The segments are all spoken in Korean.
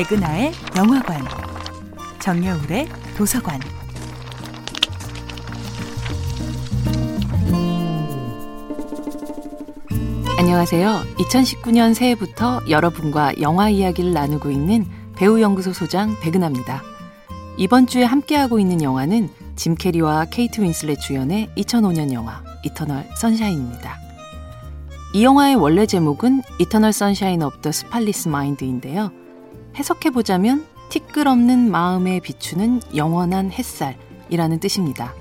백은하의 영화관, 정여울의 도서관. 안녕하세요. 2019년 새해부터 여러분과 영화 이야기를 나누고 있는 배우연구소 소장 백은하입니다. 이번 주에 함께하고 있는 영화는 짐 캐리와 케이트 윈슬렛 주연의 2005년 영화 이터널 선샤인입니다. 이 영화의 원래 제목은 Eternal Sunshine of the Spotless Mind인데요. 해석해보자면 티끌없는 마음에 비추는 영원한 햇살이라는 뜻입니다.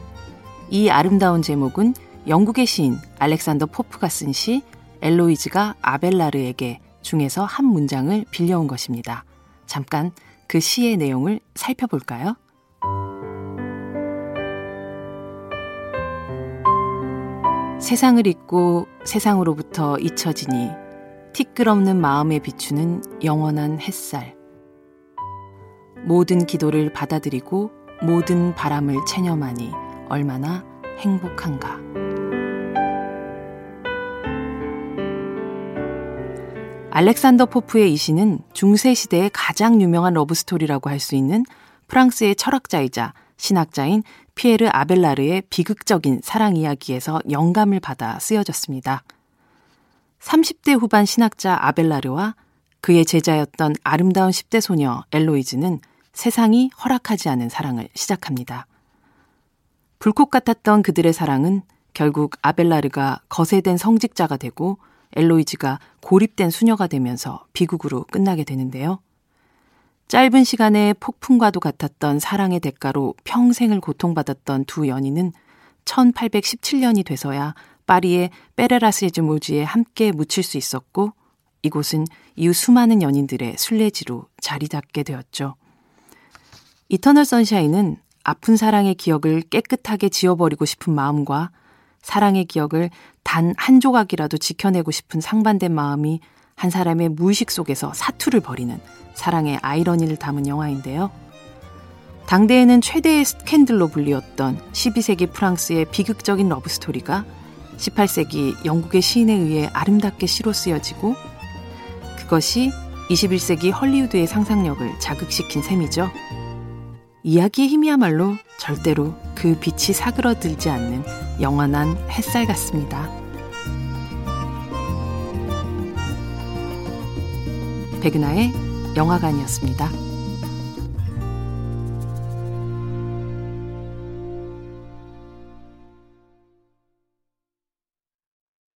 이 아름다운 제목은 영국의 시인 알렉산더 포프가 쓴 시 엘로이즈가 아벨라르에게 중에서 한 문장을 빌려온 것입니다. 잠깐 그 시의 내용을 살펴볼까요? 세상을 잊고 세상으로부터 잊혀지니 티끌없는 마음에 비추는 영원한 햇살. 모든 기도를 받아들이고 모든 바람을 체념하니 얼마나 행복한가. 알렉산더 포프의 이 시는 중세 시대의 가장 유명한 러브스토리라고 할 수 있는 프랑스의 철학자이자 신학자인 피에르 아벨라르의 비극적인 사랑 이야기에서 영감을 받아 쓰여졌습니다. 30대 후반 신학자 아벨라르와 그의 제자였던 아름다운 10대 소녀 엘로이즈는 세상이 허락하지 않은 사랑을 시작합니다. 불꽃 같았던 그들의 사랑은 결국 아벨라르가 거세된 성직자가 되고 엘로이즈가 고립된 수녀가 되면서 비극으로 끝나게 되는데요. 짧은 시간에 폭풍과도 같았던 사랑의 대가로 평생을 고통받았던 두 연인은 1817년이 돼서야 파리의 페르 라셰즈 묘지에 함께 묻힐 수 있었고 이곳은 이후 수많은 연인들의 순례지로 자리 잡게 되었죠. 이터널 선샤인은 아픈 사랑의 기억을 깨끗하게 지워버리고 싶은 마음과 사랑의 기억을 단 한 조각이라도 지켜내고 싶은 상반된 마음이 한 사람의 무의식 속에서 사투를 벌이는 사랑의 아이러니를 담은 영화인데요. 당대에는 최대의 스캔들로 불리웠던 12세기 프랑스의 비극적인 러브스토리가 18세기 영국의 시인에 의해 아름답게 시로 쓰여지고 그것이 21세기 헐리우드의 상상력을 자극시킨 셈이죠. 이야기의 힘이야말로 절대로 그 빛이 사그러들지 않는 영원한 햇살 같습니다. 백은하의 영화관이었습니다.